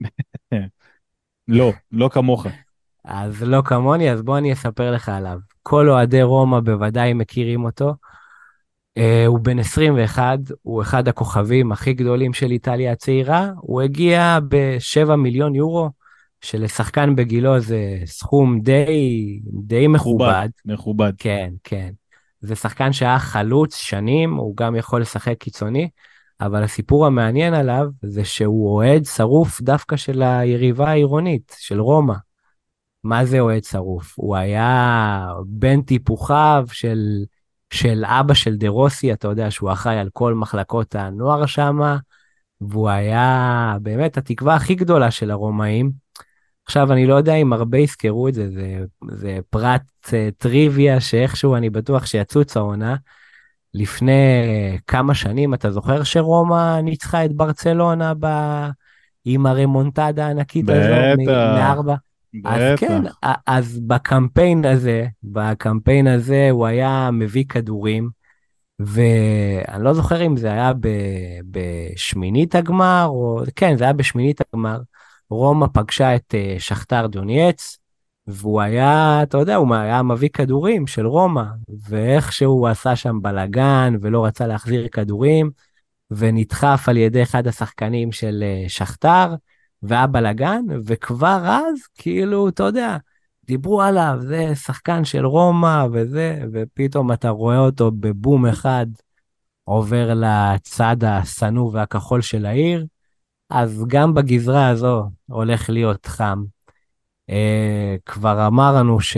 לא, לא כמוך. אז לא כמוני, אז בוא אני אספר לך עליו. כל אוהדי רומא בוודאי מכירים אותו. Uh, הוא בן 21, הוא אחד הכוכבים הכי גדולים של איטליה הצעירה. הוא הגיע ב-7 מיליון יורו, שלשחקן בגילו זה סכום די, די מכובד. מכובד. כן, כן. זה שחקן שהיה חלוץ שנים, הוא גם יכול לשחק קיצוני, אבל הסיפור המעניין עליו זה שהוא אוהד שרוף דווקא של היריבה העירונית, של רומא. מה זה אוהד שרוף? הוא היה בן טיפוחיו של, של אבא של דה רוסי, אתה יודע שהוא אחראי על כל מחלקות הנוער שם, והוא היה באמת התקווה הכי גדולה של הרומאים. עכשיו, אני לא יודע אם הרבה יזכרו את זה, זה, זה פרט uh, טריוויה שאיכשהו אני בטוח שיצוץ העונה. לפני כמה שנים, אתה זוכר שרומא ניצחה את ברצלונה ב... עם הרמונטדה הענקית הזאת מארבע? אז. כן, אז בקמפיין הזה, בקמפיין הזה הוא היה מביא כדורים, ואני לא זוכר אם זה היה ב, בשמינית הגמר, או כן, זה היה בשמינית הגמר. רומא פגשה את אה, שכתר דונייץ, והוא היה, אתה יודע, הוא היה מביא כדורים של רומא, ואיכשהו הוא עשה שם בלאגן ולא רצה להחזיר כדורים, ונדחף על ידי אחד השחקנים של אה, שכתר, והיה בלאגן, וכבר אז, כאילו, אתה יודע, דיברו עליו, זה שחקן של רומא וזה, ופתאום אתה רואה אותו בבום אחד עובר לצד השנוא והכחול של העיר, אז גם בגזרה הזו הולך להיות חם. אה, כבר אמרנו ש...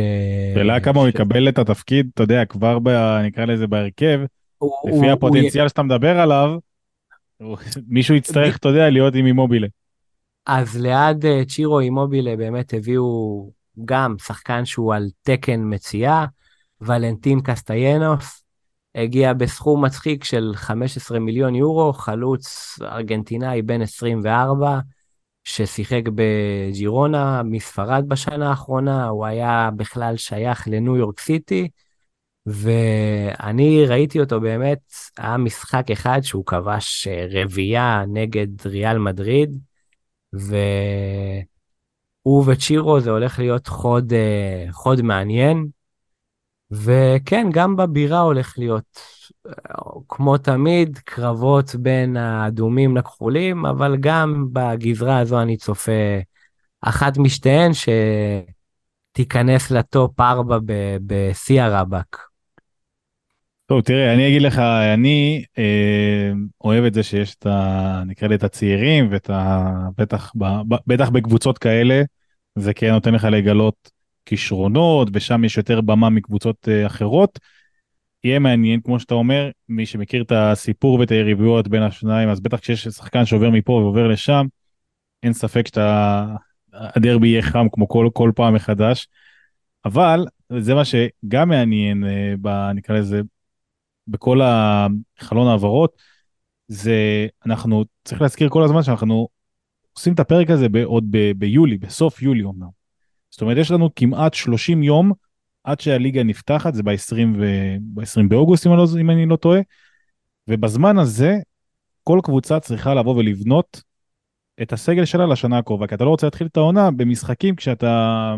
שאלה כמה הוא ש- יקבל את התפקיד, אתה יודע, כבר ב... נקרא לזה בהרכב, הוא- לפי הוא- הפוטנציאל שאתה מדבר עליו, הוא- מישהו יצטרך, אתה יודע, להיות עם אימובילה. אז ליד אה, צ'ירו אימובילה באמת הביאו גם שחקן שהוא על תקן מציאה, ולנטין קסטיינוס, הגיע בסכום מצחיק של 15 מיליון יורו, חלוץ ארגנטינאי בן 24, ששיחק בג'ירונה מספרד בשנה האחרונה, הוא היה בכלל שייך לניו יורק סיטי, ואני ראיתי אותו באמת, היה משחק אחד שהוא כבש אה, רביעייה נגד ריאל מדריד, והוא וצ'ירו זה הולך להיות חוד, אה, חוד מעניין. וכן, גם בבירה הולך להיות, אה, כמו תמיד, קרבות בין האדומים לכחולים, אבל גם בגזרה הזו אני צופה אחת משתיהן שתיכנס לטופ 4 ב- בשיא הרבק. טוב, תראה, אני אגיד לך, אני אה, אוהב את זה שיש את ה... נקרא לי את הצעירים, ואת ה... בטח, ב... ב- בטח בקבוצות כאלה, זה כן נותן לך לגלות כישרונות, ושם יש יותר במה מקבוצות אה, אחרות. יהיה מעניין, כמו שאתה אומר, מי שמכיר את הסיפור ואת היריבויות בין השניים, אז בטח כשיש שחקן שעובר מפה ועובר לשם, אין ספק שאתה... הדרבי יהיה חם כמו כל, כל פעם מחדש. אבל זה מה שגם מעניין, אה, ב... נקרא לזה, בכל החלון העברות, זה אנחנו צריך להזכיר כל הזמן שאנחנו עושים את הפרק הזה עוד ב- ביולי, בסוף יולי אומנם. זאת אומרת, יש לנו כמעט 30 יום עד שהליגה נפתחת, זה ב-20 ו... ב-20 באוגוסט אם אני, לא, אם אני לא טועה, ובזמן הזה כל קבוצה צריכה לבוא ולבנות את הסגל שלה לשנה הקרובה, כי אתה לא רוצה להתחיל את העונה במשחקים כשאתה...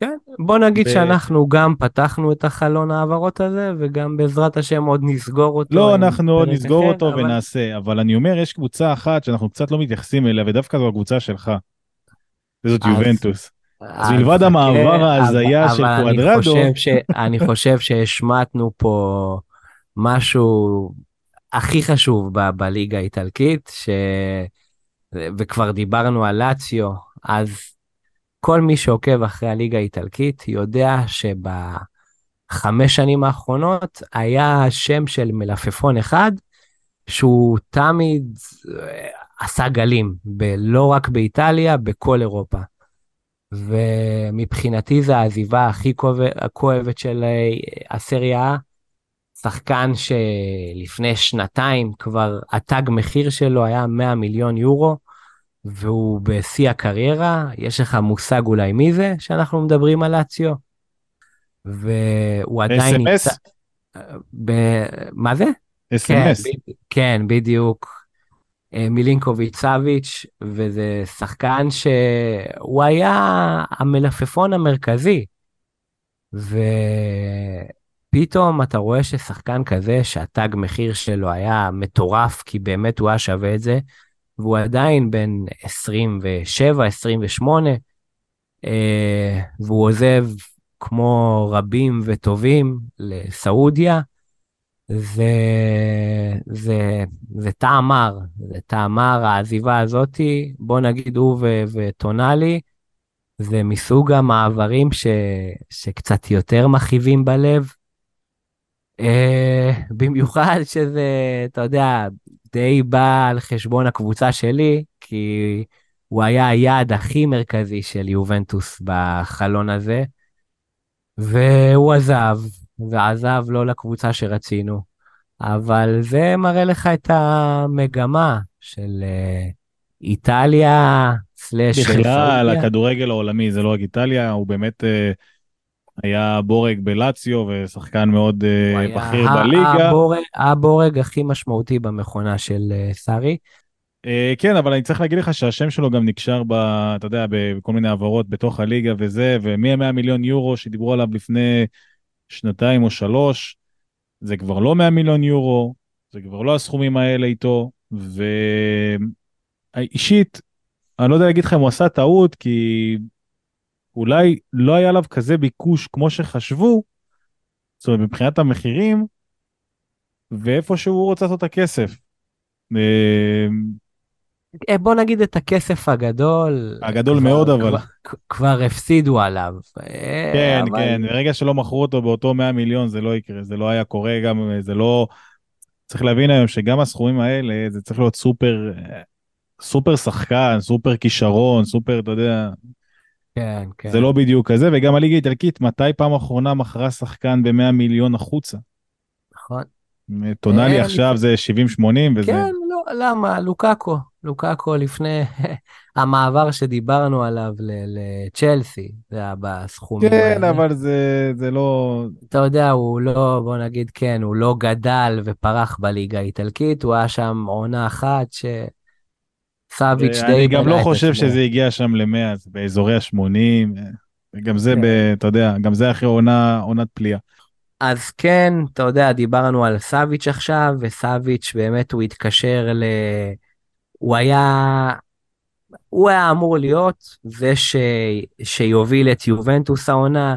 כן, בוא נגיד ב- שאנחנו גם פתחנו את החלון ההעברות הזה, וגם בעזרת השם עוד נסגור אותו. לא, אנחנו עוד נסגור אחר, אותו אבל- ונעשה, אבל אני אומר, יש קבוצה אחת שאנחנו קצת לא מתייחסים אליה, ודווקא זו הקבוצה שלך. וזאת אז- יובנטוס. אז מלבד חכה, המעבר ההזיה אבל- של קוואדרדו- אני חושב שהשמטנו פה משהו הכי חשוב ב- בליגה האיטלקית, ש... וכבר דיברנו על לאציו, אז כל מי שעוקב אחרי הליגה האיטלקית יודע שבחמש שנים האחרונות היה שם של מלפפון אחד, שהוא תמיד אה, עשה גלים, ב- לא רק באיטליה, בכל אירופה. ומבחינתי זו העזיבה הכי כואב- כואבת של אה, הסריה. שחקן שלפני שנתיים כבר התג מחיר שלו היה 100 מיליון יורו, והוא בשיא הקריירה. יש לך מושג אולי מי זה שאנחנו מדברים על לאציו? והוא עדיין אס.אם.אס? ב- מה זה? כן, אס.אם.אס. ב- כן, בדיוק. אה, מילינקוביץ' סאביץ', וזה שחקן שהוא היה המלפפון המרכזי. ופתאום אתה רואה ששחקן כזה, שהתג מחיר שלו היה מטורף, כי באמת הוא היה שווה את זה, והוא עדיין בן 27, 28, אה, והוא עוזב כמו רבים וטובים לסעודיה. זה, זה, זה טעם מר, זה טעם מר, העזיבה הזאתי, בוא נגיד הוא ו- וטונאלי, זה מסוג המעברים ש, שקצת יותר מכאיבים בלב. אה, במיוחד שזה, אתה יודע, די בא על חשבון הקבוצה שלי, כי הוא היה היעד הכי מרכזי של יובנטוס בחלון הזה, והוא עזב, ועזב לא לקבוצה שרצינו, אבל זה מראה לך את המגמה של אה, איטליה סלאש בכלל. הכדורגל העולמי זה לא רק איטליה, הוא באמת אה, היה בורג בלציו ושחקן מאוד אה, בכיר בליגה. הבורג- הבורג הכי משמעותי במכונה של אה, סארי. אה, כן, אבל אני צריך להגיד לך שהשם שלו גם נקשר, ב, אתה יודע, בכל מיני העברות בתוך הליגה וזה, ומ-100 מיליון יורו שדיברו עליו לפני שנתיים או שלוש, זה כבר לא 100 מיליון יורו, זה כבר לא הסכומים האלה איתו, ואישית, אני לא יודע להגיד לך אם הוא עשה טעות, כי אולי לא היה עליו כזה ביקוש כמו שחשבו, זאת אומרת, מבחינת המחירים, ואיפה שהוא רוצה לעשות את הכסף. אה, אה, בוא נגיד את הכסף הגדול. הגדול כבר- מאוד, אבל. כבר- כבר הפסידו עליו. אה, כן, אבל- כן, ברגע שלא מכרו אותו באותו 100 מיליון זה לא יקרה, זה לא היה קורה גם, זה לא... צריך להבין היום שגם הסכומים האלה, זה צריך להיות סופר, סופר שחקן, סופר כישרון, סופר, אתה יודע, כן, כן. זה לא בדיוק כזה, וגם הליגה האיטלקית, מתי פעם אחרונה מכרה שחקן ב-100 מיליון החוצה? נכון. טונאלי אה, עכשיו זה 70-80 וזה... כן, לא, למה? לוקאקו. לוקאקו לפני המעבר שדיברנו עליו לצ'לסי, זה היה בסכומים כן. אבל זה, זה לא... אתה יודע, הוא לא, בוא נגיד כן, הוא לא גדל ופרח בליגה האיטלקית, הוא היה שם עונה אחת שסאביץ' די... אני גם לא חושב. שזה הגיע שם ל-100, זה באזורי ה-80, גם זה, כן. אתה יודע, גם זה אחרי עונת פליאה. אז כן, אתה יודע, דיברנו על סאביץ' עכשיו, וסאביץ' באמת הוא התקשר ל... הוא היה... הוא היה אמור להיות זה ש... שיוביל את יובנטוס העונה,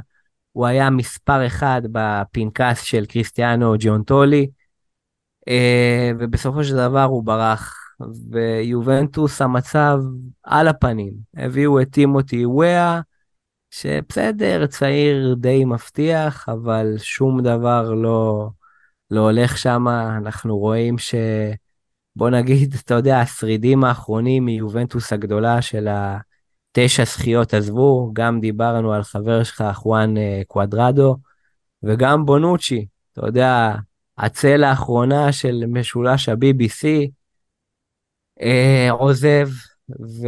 הוא היה מספר אחד בפנקס של קריסטיאנו ג'יונטולי, אה, ובסופו של דבר הוא ברח, ויובנטוס המצב על הפנים. הביאו את טימותי וואה, שבסדר, צעיר די מבטיח, אבל שום דבר לא, לא הולך שם. אנחנו רואים ש... בוא נגיד, אתה יודע, השרידים האחרונים מיובנטוס הגדולה של התשע זכיות עזבו, גם דיברנו על חבר שלך, חואן אה, קוואדרדו, וגם בונוצ'י, אתה יודע, הצלע האחרונה של משולש ה-BBC, אה, עוזב, ובוא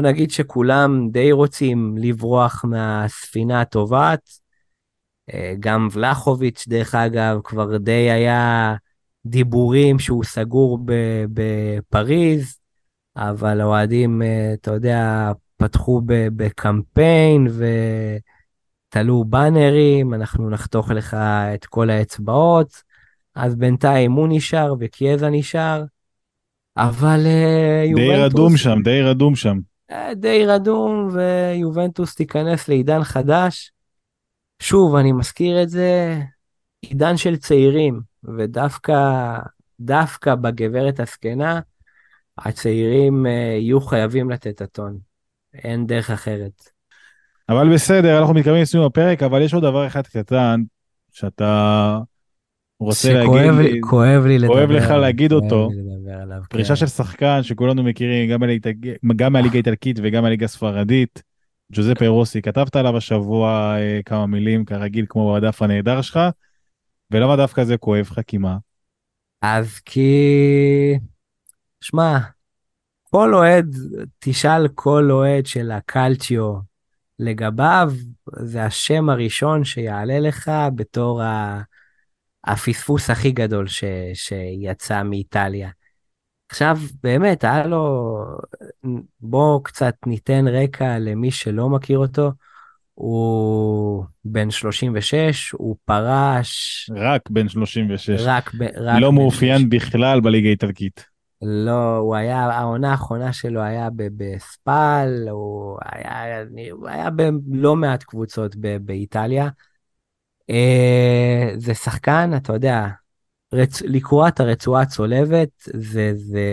נגיד שכולם די רוצים לברוח מהספינה הטובעת. אה, גם ולחוביץ', דרך אגב, כבר די היה דיבורים שהוא סגור בפריז, אבל האוהדים, אה, אתה יודע, פתחו בקמפיין ותלו באנרים, אנחנו נחתוך לך את כל האצבעות, אז בינתיים הוא נשאר וקיאזה נשאר, אבל אה, די יובנטוס... רדום שם, די רדום שם. אה, די רדום, ויובנטוס תיכנס לעידן חדש. שוב, אני מזכיר את זה, עידן של צעירים, ודווקא דווקא בגברת הזקנה, הצעירים אה, יהיו חייבים לתת את הטון. אין דרך אחרת. אבל בסדר, אנחנו מתקרבים לסיום הפרק, אבל יש עוד דבר אחד קטן, שאתה רוצה להגיד שכואב לי, לי, כואב לי לדבר כואב לך להגיד כואב אותו. עליו, פרישה כן. של שחקן שכולנו מכירים, גם האיטלקית- גם מהליגה האיטלקית וגם מהליגה הספרדית, ג'וזפה רוסי, כתבת עליו השבוע אה, כמה מילים, כרגיל, כמו בדף הנהדר שלך, ולמה דווקא זה כואב לך? כי מה? אז כי... שמע, כל אוהד, תשאל כל אוהד של הקלצ'יו לגביו, זה השם הראשון שיעלה לך בתור ה... הפספוס הכי גדול ש... שיצא מאיטליה. עכשיו, באמת, היה לו... בואו קצת ניתן רקע למי שלא מכיר אותו. הוא בן 36, הוא פרש רק בן 36. רק ב... רק לא מאופיין בכלל בליגה האיטלקית. לא, הוא היה, העונה האחרונה שלו היה בספל, הוא היה, הוא היה בלא מעט קבוצות ב- באיטליה. אה, זה שחקן, אתה יודע, רצ... לקרוע את הרצועה הצולבת זה, זה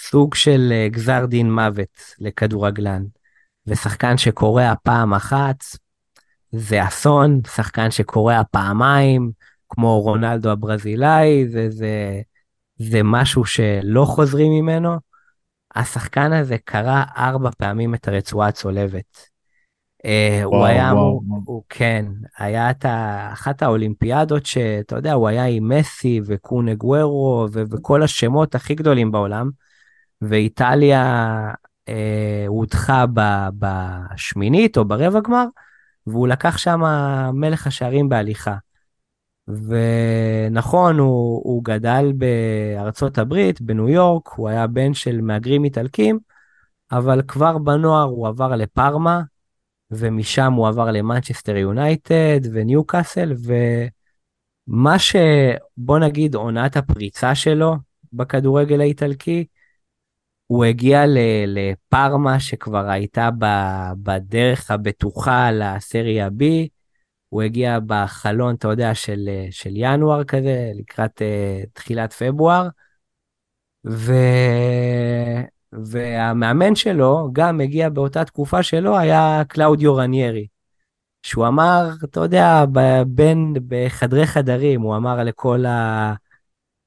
סוג של אה, גזר דין מוות לכדורגלן. ושחקן שקורע פעם אחת זה אסון, שחקן שקורע פעמיים, כמו רונלדו הברזילאי, זה, זה, זה משהו שלא חוזרים ממנו. השחקן הזה קרע ארבע פעמים את הרצועה הצולבת. אה, הוא וואו, היה וואו. הוא כן, היה את אחת האולימפיאדות שאתה יודע, הוא היה עם מסי וקונה גוורו ו- וכל השמות הכי גדולים בעולם, ואיטליה אה, הודחה בשמינית או ברבע גמר, והוא לקח שם מלך השערים בהליכה. ונכון, הוא, הוא גדל בארצות הברית, בניו יורק, הוא היה בן של מהגרים איטלקים, אבל כבר בנוער הוא עבר לפארמה, ומשם הוא עבר למנצ'סטר יונייטד וניו קאסל, ומה ש... בוא נגיד עונת הפריצה שלו בכדורגל האיטלקי, הוא הגיע לפארמה שכבר הייתה בדרך הבטוחה לסריה B, הוא הגיע בחלון, אתה יודע, של, של ינואר כזה, לקראת uh, תחילת פברואר, ו... והמאמן שלו גם הגיע באותה תקופה שלו, היה קלאודיו רניירי. שהוא אמר, אתה יודע, בין, בחדרי חדרים, הוא אמר לכל ה...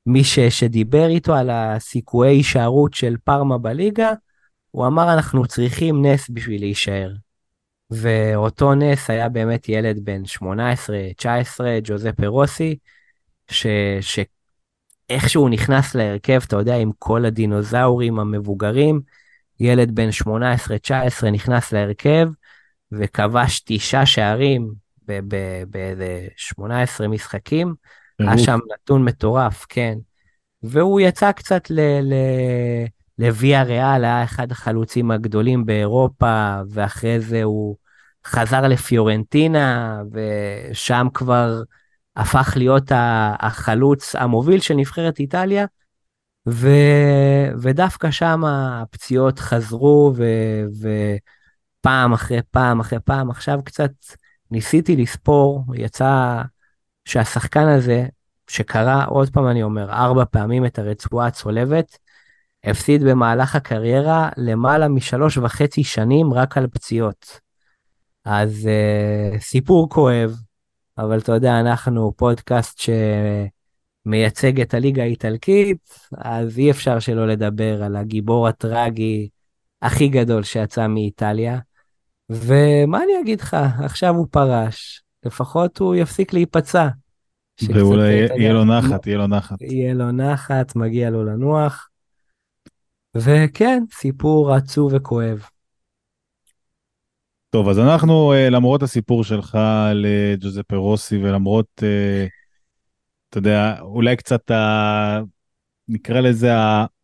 מי ש, שדיבר איתו על הסיכויי הישארות של פארמה בליגה, הוא אמר, אנחנו צריכים נס בשביל להישאר. ואותו נס היה באמת ילד בן 18-19, ג'וזפה רוסי, ש... שאיכשהו נכנס להרכב, אתה יודע, עם כל הדינוזאורים המבוגרים, ילד בן 18-19 נכנס להרכב וכבש תשעה שערים באיזה 18 משחקים. היה שם נתון מטורף, כן. והוא יצא קצת. לוויה ריאל, היה אחד החלוצים הגדולים באירופה, ואחרי זה הוא חזר לפיורנטינה, ושם כבר הפך להיות החלוץ המוביל של נבחרת איטליה, ו... ודווקא שם הפציעות חזרו, ו... ופעם אחרי פעם אחרי פעם, עכשיו קצת ניסיתי לספור, יצא שהשחקן הזה, שקרה, עוד פעם אני אומר, ארבע פעמים את הרצועה הצולבת, הפסיד במהלך הקריירה למעלה משלוש וחצי שנים רק על פציעות. אז uh, סיפור כואב, אבל אתה יודע, אנחנו פודקאסט שמייצג את הליגה האיטלקית, אז אי אפשר שלא לדבר על הגיבור הטרגי הכי גדול שיצא מאיטליה. ומה אני אגיד לך, עכשיו הוא פרש, לפחות הוא יפסיק להיפצע. ואולי יהיה לו נחת, יהיה לו נחת. יהיה לו נחת, מגיע לו לנוח. וכן, סיפור עצוב וכואב. טוב, אז אנחנו, אה, למרות הסיפור שלך על אה, ג'וזפה רוסי, ולמרות, אה, אתה יודע, אולי קצת, ה... נקרא לזה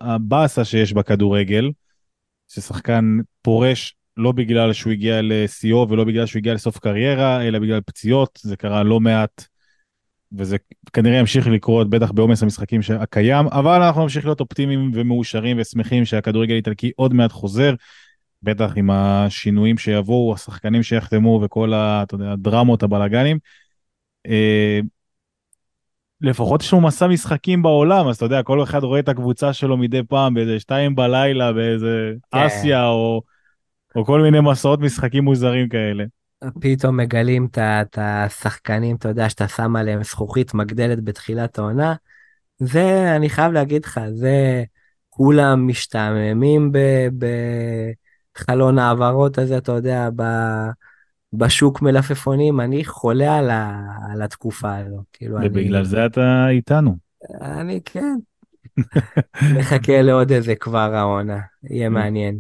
הבאסה שיש בכדורגל, ששחקן פורש לא בגלל שהוא הגיע לשיאו ולא בגלל שהוא הגיע לסוף קריירה, אלא בגלל פציעות, זה קרה לא מעט, וזה כנראה ימשיך לקרות, בטח בעומס המשחקים הקיים, אבל אנחנו נמשיך להיות אופטימיים ומאושרים ושמחים שהכדורגל האיטלקי עוד מעט חוזר. בטח עם השינויים שיבואו, השחקנים שיחתמו וכל ה, אתה יודע, הדרמות, הבלאגנים. אה, לפחות יש לנו מסע משחקים בעולם, אז אתה יודע, כל אחד רואה את הקבוצה שלו מדי פעם באיזה שתיים בלילה באיזה כן. אסיה, או, או כל מיני מסעות משחקים מוזרים כאלה. פתאום מגלים את השחקנים, אתה יודע, שאתה שם עליהם זכוכית מגדלת בתחילת העונה. זה, אני חייב להגיד לך, זה כולם משתעממים ב... ב... חלון העברות הזה, אתה יודע, ב... בשוק מלפפונים, אני חולה על, ה... על התקופה הזו. כאילו, ובגלל אני... זה אתה איתנו. אני כן. נחכה לעוד איזה כבר העונה, יהיה מעניין.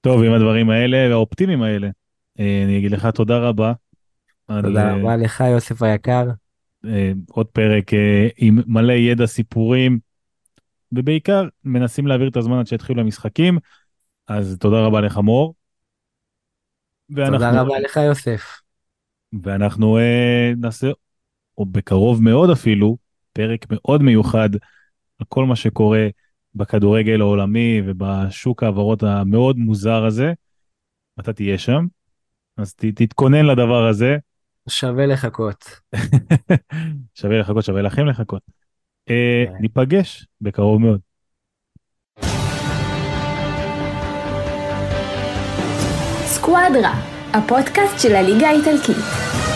טוב, עם הדברים האלה והאופטימיים האלה, אה, אני אגיד לך תודה רבה. תודה על... רבה לך, יוסף היקר. אה, עוד פרק אה, עם מלא ידע, סיפורים, ובעיקר מנסים להעביר את הזמן עד שיתחילו המשחקים. אז תודה רבה לך מור. ואנחנו, תודה רבה לך יוסף. ואנחנו אה, נעשה, או בקרוב מאוד אפילו, פרק מאוד מיוחד על כל מה שקורה בכדורגל העולמי ובשוק ההעברות המאוד מוזר הזה. אתה תהיה שם, אז ת, תתכונן לדבר הזה. שווה לחכות. שווה לחכות, שווה לכם לחכות. אה, כן. ניפגש בקרוב מאוד. סקואדרה, הפודקאסט של הליגה האיטלקית.